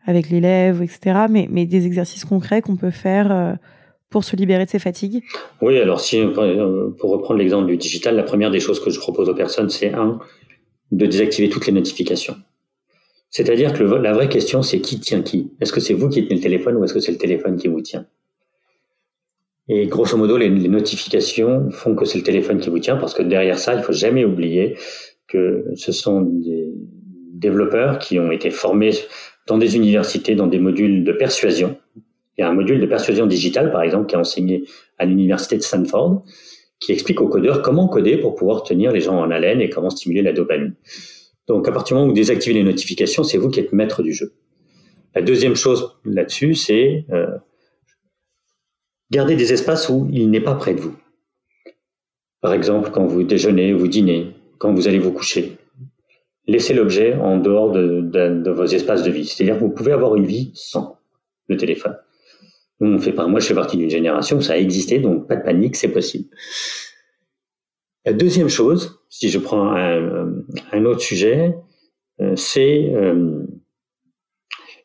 avec l'élève, etc. Mais, des exercices concrets qu'on peut faire euh, pour se libérer de ses fatigues? Oui, alors si euh, pour reprendre l'exemple du digital, la première des choses que je propose aux personnes, c'est un, de désactiver toutes les notifications. C'est-à-dire que la vraie question, c'est qui tient qui? Est-ce que c'est vous qui tenez le téléphone ou est-ce que c'est le téléphone qui vous tient? Et grosso modo, les, les notifications font que c'est le téléphone qui vous tient parce que derrière ça, il faut jamais oublier que ce sont des développeurs qui ont été formés dans des universités, dans des modules de persuasion. Il y a un module de persuasion digitale, par exemple, qui est enseigné à l'université de Stanford, qui explique aux codeurs comment coder pour pouvoir tenir les gens en haleine et comment stimuler la dopamine. Donc, à partir du moment où vous désactivez les notifications, c'est vous qui êtes maître du jeu. La deuxième chose là-dessus, c'est euh, garder des espaces où il n'est pas près de vous. Par exemple, quand vous déjeunez ou vous dînez, quand vous allez vous coucher laissez l'objet en dehors de, vos espaces de vie. C'est-à-dire que vous pouvez avoir une vie sans le téléphone. on fait pas, moi, je fais partie d'une génération où ça a existé, donc pas de panique, c'est possible. La deuxième chose, si je prends un, autre sujet, euh, c'est euh,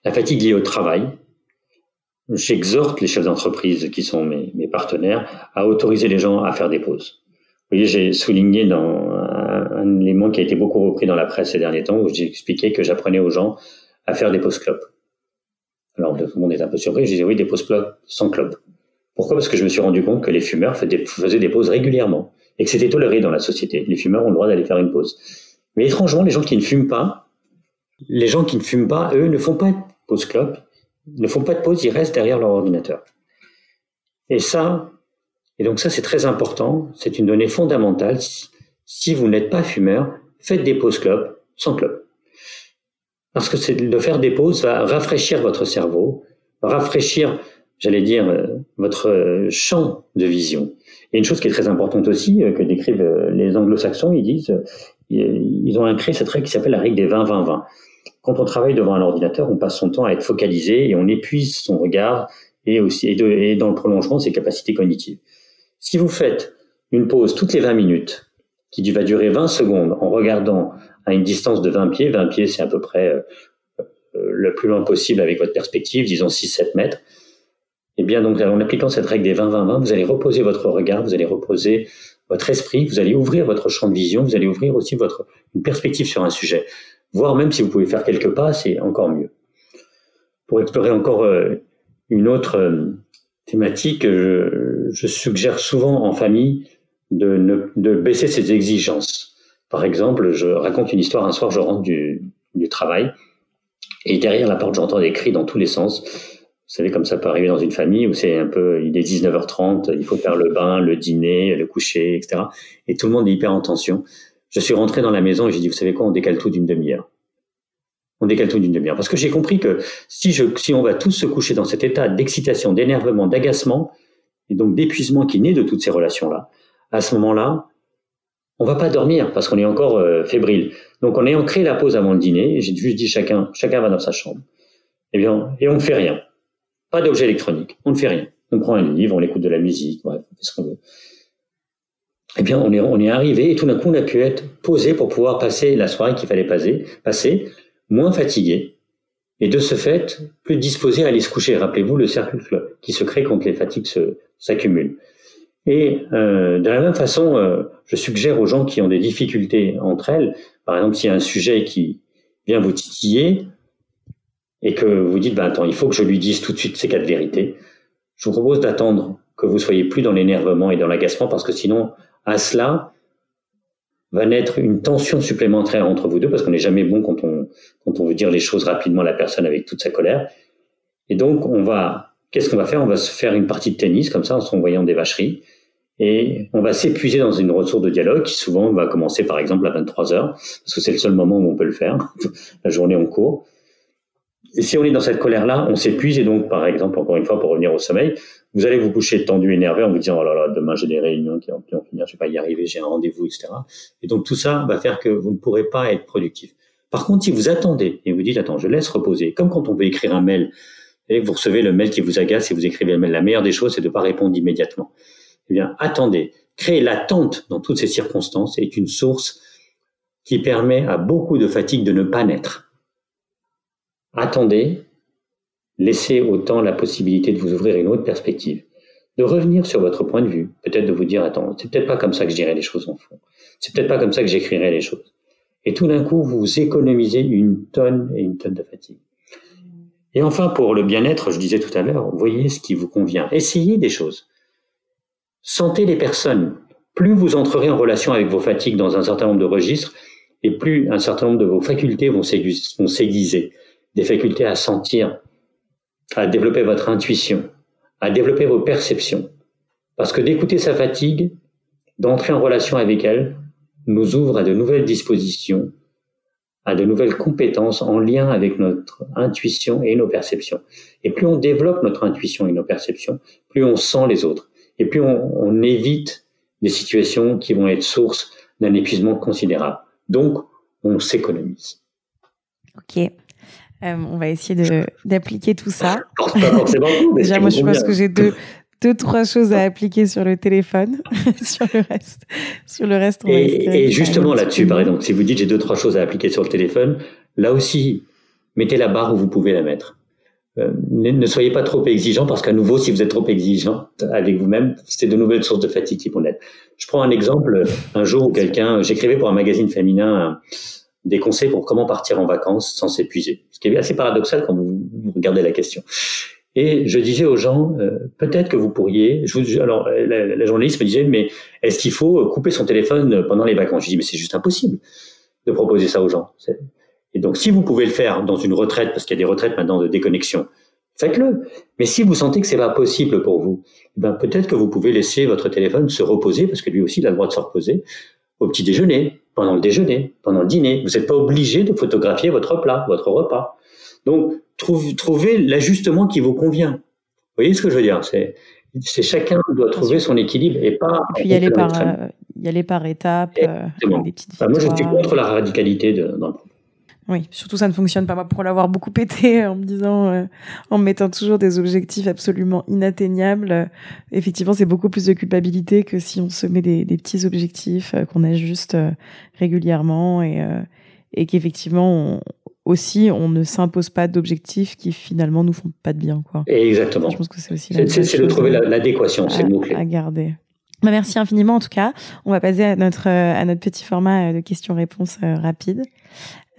la fatigue liée au travail. J'exhorte les chefs d'entreprise qui sont mes, partenaires à autoriser les gens à faire des pauses. Vous voyez, j'ai souligné dans un élément qui a été beaucoup repris dans la presse ces derniers temps, où j'ai expliqué que j'apprenais aux gens à faire des pauses clopes. Alors tout le monde est un peu surpris, je disais oui, des pauses clopes sans clopes. Pourquoi? Parce que je me suis rendu compte que les fumeurs faisaient des pauses régulièrement et que c'était toléré dans la société. Les fumeurs ont le droit d'aller faire une pause. Mais étrangement, les gens qui ne fument pas, les gens qui ne fument pas, eux, ne font pas de pause clope, ne font pas de pause, ils restent derrière leur ordinateur. Et ça, et donc ça c'est très important, c'est une donnée fondamentale. Si vous n'êtes pas fumeur, faites des pauses clopes sans clope. Parce que de faire des pauses va rafraîchir votre cerveau, rafraîchir, j'allais dire, euh, votre euh, champ de vision. Et une chose qui est très importante aussi, euh, que décrivent les anglo-saxons, ils disent, ils ont créé cette règle qui s'appelle la règle des 20-20-20. Quand on travaille devant un ordinateur, on passe son temps à être focalisé et on épuise son regard et aussi et, dans le prolongement ses capacités cognitives. Si vous faites une pause toutes les 20 minutes qui va durer 20 secondes en regardant à une distance de 20 pieds. 20 pieds, c'est à peu près euh, euh, le plus loin possible avec votre perspective, disons 6-7 mètres. Et eh bien, donc, en appliquant cette règle des 20-20-20, vous allez reposer votre regard, vous allez reposer votre esprit, vous allez ouvrir votre champ de vision, vous allez ouvrir aussi votre, une perspective sur un sujet. Voire même si vous pouvez faire quelques pas, c'est encore mieux. Pour explorer encore euh, une autre thématique, je, suggère souvent en famille de, de baisser ses exigences Par exemple, je raconte une histoire. Un soir, je rentre du, du travail et derrière la porte, j'entends des cris dans tous les sens. Vous savez, comme ça peut arriver dans une famille où c'est un peu, il est 19h30, il faut faire le bain, le dîner, le coucher, etc. Et tout le monde est hyper en tension. Je suis rentré dans la maison et j'ai dit, vous savez quoi, on décale tout d'une demi-heure. On décale tout d'une demi-heure. Parce que j'ai compris que si, on va tous se coucher dans cet état d'excitation, d'énervement, d'agacement, et donc d'épuisement qui naît de toutes ces relations-là, à ce moment-là, on va pas dormir parce qu'on est encore euh, fébrile. Donc en ayant créé la pause avant le dîner, j'ai juste dit chacun, chacun va dans sa chambre. Eh bien, et on ne fait rien. Pas d'objet électronique. On ne fait rien. On prend un livre, on écoute de la musique, on fait ce qu'on veut. Eh bien, on est, arrivé et tout d'un coup, on a pu être posé pour pouvoir passer la soirée qu'il fallait passer, moins fatigué. Et de ce fait, plus disposé à aller se coucher. Rappelez-vous le cercle qui se crée quand les fatigues s'accumulent. Et euh, de la même façon, euh, je suggère aux gens qui ont des difficultés entre elles, par exemple, s'il y a un sujet qui vient vous titiller et que vous dites, ben attends, il faut que je lui dise tout de suite ces quatre vérités, je vous propose d'attendre que vous soyez plus dans l'énervement et dans l'agacement parce que sinon, à cela va naître une tension supplémentaire entre vous deux parce qu'on n'est jamais bon quand on, quand on veut dire les choses rapidement à la personne avec toute sa colère. Et donc, on va, qu'est-ce qu'on va faire? On va se faire une partie de tennis comme ça en s'envoyant des vacheries et on va s'épuiser dans une ressource de dialogue qui souvent va commencer par exemple à 23 heures, parce que c'est le seul moment où on peut le faire, [laughs] la journée en cours. Et si on est dans cette colère-là, on s'épuise et donc, par exemple, encore une fois, pour revenir au sommeil, vous allez vous coucher tendu, énervé en vous disant, oh là là, demain j'ai des réunions qui vont finir, je vais pas y arriver, j'ai un rendez-vous, etc. Et donc tout ça va faire que vous ne pourrez pas être productif. Par contre, si vous attendez et vous dites, attends, je laisse reposer, comme quand on veut écrire un mail, et vous recevez le mail qui vous agace et vous écrivez le mail, la meilleure des choses, c'est de ne pas répondre immédiatement eh bien, attendez. Créer l'attente dans toutes ces circonstances est une source qui permet à beaucoup de fatigue de ne pas naître. Attendez, laissez au temps la possibilité de vous ouvrir une autre perspective, de revenir sur votre point de vue, peut-être de vous dire, attends, c'est peut-être pas comme ça que je dirais les choses en fond, c'est peut-être pas comme ça que j'écrirais les choses. Et tout d'un coup, vous économisez une tonne et une tonne de fatigue. Et enfin, pour le bien-être, je disais tout à l'heure, voyez ce qui vous convient. Essayez des choses. Sentez les personnes. Plus vous entrerez en relation avec vos fatigues dans un certain nombre de registres, et plus un certain nombre de vos facultés vont s'aiguiser. Des facultés à sentir, à développer votre intuition, à développer vos perceptions. Parce que d'écouter sa fatigue, d'entrer en relation avec elle, nous ouvre à de nouvelles dispositions, à de nouvelles compétences en lien avec notre intuition et nos perceptions. Et plus on développe notre intuition et nos perceptions, plus on sent les autres et puis on, évite des situations qui vont être source d'un épuisement considérable. Donc, on s'économise. Ok. Euh, on va essayer d'appliquer tout ça. Pas [laughs] Déjà, moi, je pense que j'ai deux, deux, trois choses à appliquer sur le téléphone. [laughs] sur le reste, sur le reste, on Et, et justement là-dessus, par exemple, si vous dites j'ai deux, trois choses à appliquer sur le téléphone, là aussi, mettez la barre où vous pouvez la mettre. Euh, ne soyez pas trop exigeant parce qu'à nouveau, si vous êtes trop exigeant avec vous-même, c'est de nouvelles sources de fatigue qui vont naître. Je prends un exemple. Un jour où quelqu'un, j'écrivais pour un magazine féminin des conseils pour comment partir en vacances sans s'épuiser. Ce qui est assez paradoxal quand vous, regardez la question. Et je disais aux gens, euh, peut-être que vous pourriez. Je vous, alors, la, journaliste me disait, mais est-ce qu'il faut couper son téléphone pendant les vacances? Je dis, mais c'est juste impossible de proposer ça aux gens. Et donc, si vous pouvez le faire dans une retraite, parce qu'il y a des retraites maintenant de déconnexion, faites-le. Mais si vous sentez que c'est pas possible pour vous, eh ben peut-être que vous pouvez laisser votre téléphone se reposer, parce que lui aussi il a le droit de se reposer, au petit déjeuner, pendant le déjeuner, pendant le dîner. Vous n'êtes pas obligé de photographier votre plat, votre repas. Donc, trouvez l'ajustement qui vous convient. Vous voyez ce que je veux dire? C'est chacun doit trouver son équilibre et pas. Et puis y aller par, euh, y aller par étapes, euh, des petites moi, je suis contre la radicalité de, dans le oui, surtout ça ne fonctionne pas. Moi, pour l'avoir beaucoup pété en me disant, euh, en mettant toujours des objectifs absolument inatteignables, euh, effectivement, c'est beaucoup plus de culpabilité que si on se met des, petits objectifs euh, qu'on ajuste régulièrement et, et qu'effectivement, aussi, on ne s'impose pas d'objectifs qui finalement nous font pas de bien, quoi. exactement. Je pense que c'est aussi. C'est de trouver l'adéquation, c'est le mot clé. À garder. Bah, merci infiniment en tout cas. On va passer à notre, à notre petit format de questions-réponses rapides.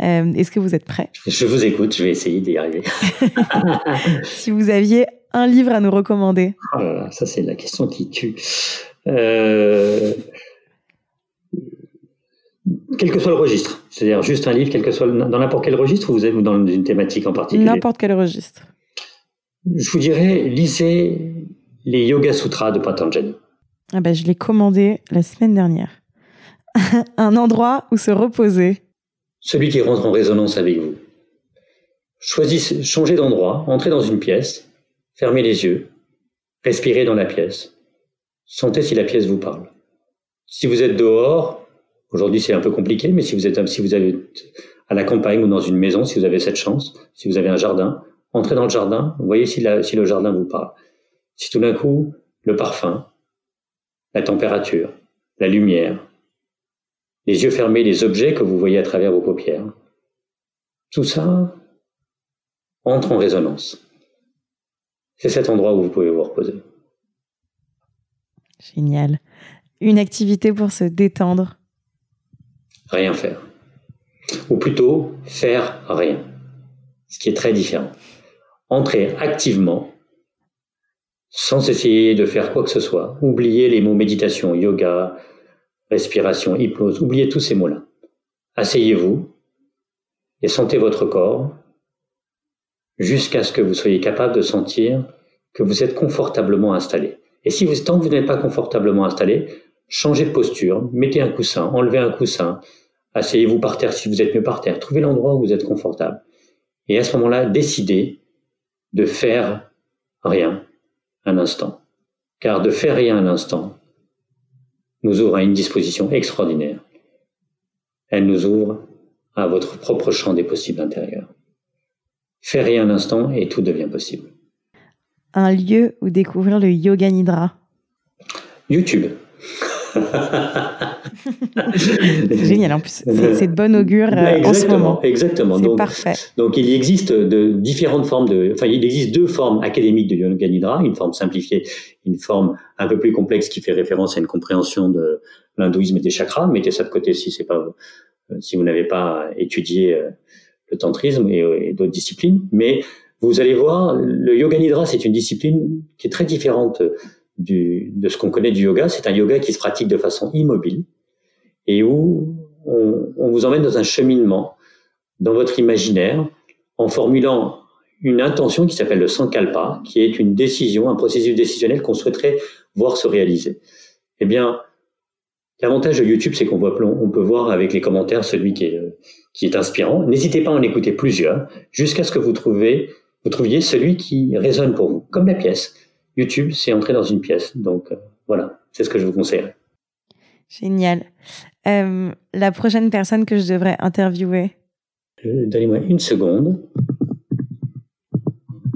Euh, est-ce que vous êtes prêt Je vous écoute, je vais essayer d'y arriver. [laughs] si vous aviez un livre à nous recommander oh Ça, c'est la question qui tue. Euh, quel que soit le registre. C'est-à-dire juste un livre, quel que soit dans n'importe quel registre, ou vous êtes dans une thématique en particulier N'importe quel registre. Je vous dirais, lisez les Yoga Sutras de Patanjali. Ah ben, je l'ai commandé la semaine dernière. [laughs] un endroit où se reposer. Celui qui rentre en résonance avec vous. Choisissez, changez d'endroit, entrez dans une pièce, fermez les yeux, respirez dans la pièce. Sentez si la pièce vous parle. Si vous êtes dehors, aujourd'hui c'est un peu compliqué, mais si vous êtes, si vous à la campagne ou dans une maison, si vous avez cette chance, si vous avez un jardin, entrez dans le jardin, voyez si, si le jardin vous parle. Si tout d'un coup, le parfum, la température, la lumière, les yeux fermés, les objets que vous voyez à travers vos paupières, tout ça entre en résonance. C'est cet endroit où vous pouvez vous reposer. Génial. Une activité pour se détendre. Rien faire. Ou plutôt faire rien. Ce qui est très différent. Entrer activement sans essayer de faire quoi que ce soit. Oubliez les mots méditation, yoga, respiration, hypnose, oubliez tous ces mots-là. Asseyez-vous et sentez votre corps jusqu'à ce que vous soyez capable de sentir que vous êtes confortablement installé. Et si vous, tant que vous n'êtes pas confortablement installé, changez de posture, mettez un coussin, enlevez un coussin, asseyez-vous par terre si vous êtes mieux par terre, trouvez l'endroit où vous êtes confortable. Et à ce moment-là, décidez de faire rien un instant. Car de faire rien un instant nous ouvre à une disposition extraordinaire. Elle nous ouvre à votre propre champ des possibles intérieurs. Faire rien un instant et tout devient possible. Un lieu où découvrir le yoga nidra. YouTube. C'est génial, en plus, c'est de bon augure euh, en ce moment. Exactement. C'est parfait. Donc, il existe de différentes formes de, enfin, il existe deux formes académiques de Yoga Nidra, une forme simplifiée, une forme un peu plus complexe qui fait référence à une compréhension de l'hindouisme et des chakras. Mettez ça de côté si c'est pas, euh, si vous n'avez pas étudié euh, le tantrisme et, d'autres disciplines. Mais vous allez voir, le Yoga Nidra, c'est une discipline qui est très différente de ce qu'on connaît du yoga. C'est un yoga qui se pratique de façon immobile et où on, vous emmène dans un cheminement dans votre imaginaire en formulant une intention qui s'appelle le sankalpa, qui est une décision, un processus décisionnel qu'on souhaiterait voir se réaliser. Eh bien, l'avantage de YouTube, c'est qu'on on peut voir avec les commentaires celui qui est, qui est inspirant. N'hésitez pas à en écouter plusieurs jusqu'à ce que vous trouviez, vous trouviez celui qui résonne pour vous, comme la pièce. YouTube, c'est entrer dans une pièce. Donc euh, voilà, c'est ce que je vous conseille. Génial. Euh, la prochaine personne que je devrais interviewer? Euh, Donnez-moi une seconde.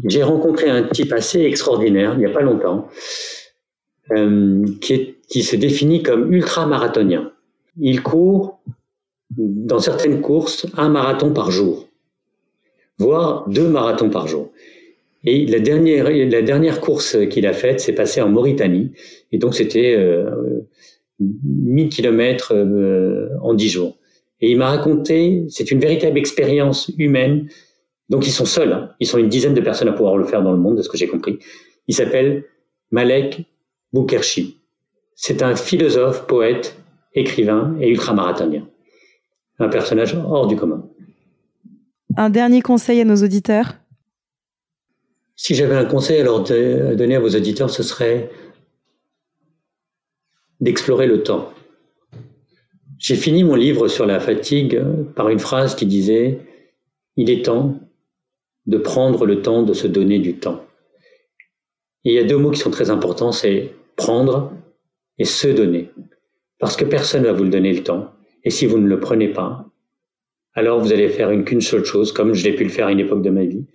J'ai rencontré un type assez extraordinaire il n'y a pas longtemps, qui, qui se définit comme ultra-marathonien. Il court, dans certaines courses, un marathon par jour, voire deux marathons par jour. Et la dernière, la dernière course qu'il a faite s'est passée en Mauritanie. Et donc, c'était euh, 1000 kilomètres euh, en 10 jours. Et il m'a raconté, c'est une véritable expérience humaine. Donc, ils sont seuls. Hein. Ils sont une dizaine de personnes à pouvoir le faire dans le monde, de ce que j'ai compris. Il s'appelle Malek Boukerchi. C'est un philosophe, poète, écrivain et ultramarathonien. Un personnage hors du commun. Un dernier conseil à nos auditeurs? Si j'avais un conseil à donner à vos auditeurs, ce serait d'explorer le temps. J'ai fini mon livre sur la fatigue par une phrase qui disait ⁇ Il est temps de prendre le temps de se donner du temps ⁇ il y a deux mots qui sont très importants, c'est prendre et se donner. Parce que personne ne va vous le donner le temps. Et si vous ne le prenez pas, alors vous allez faire une qu'une seule chose, comme je l'ai pu le faire à une époque de ma vie,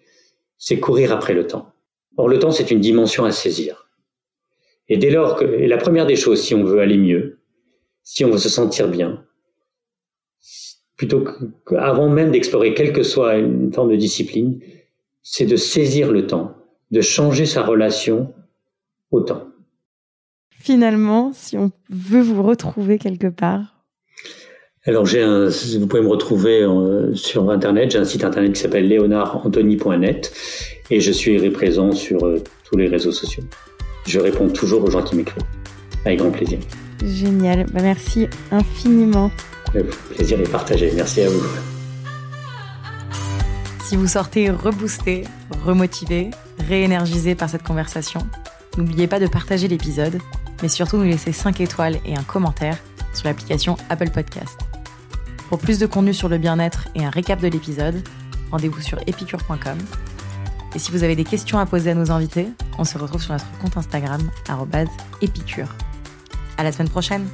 c'est courir après le temps. Or, le temps, c'est une dimension à saisir. Et dès lors que, et la première des choses, si on veut aller mieux, si on veut se sentir bien, plutôt qu'avant même d'explorer quelle que soit une forme de discipline, c'est de saisir le temps, de changer sa relation au temps. Finalement, si on veut vous retrouver quelque part, alors, j'ai un, vous pouvez me retrouver euh, sur Internet. J'ai un site Internet qui s'appelle leonardanthony.net et je suis présent sur euh, tous les réseaux sociaux. Je réponds toujours aux gens qui m'écrivent. Avec grand plaisir. Génial. Bah, merci infiniment. Le plaisir est partagé. Merci à vous. Si vous sortez reboosté, remotivé, réénergisé par cette conversation, n'oubliez pas de partager l'épisode, mais surtout nous laisser 5 étoiles et un commentaire sur l'application Apple Podcast. Pour plus de contenu sur le bien-être et un récap de l'épisode, rendez-vous sur epicure.com. Et si vous avez des questions à poser à nos invités, on se retrouve sur notre compte Instagram, épicure. À la semaine prochaine!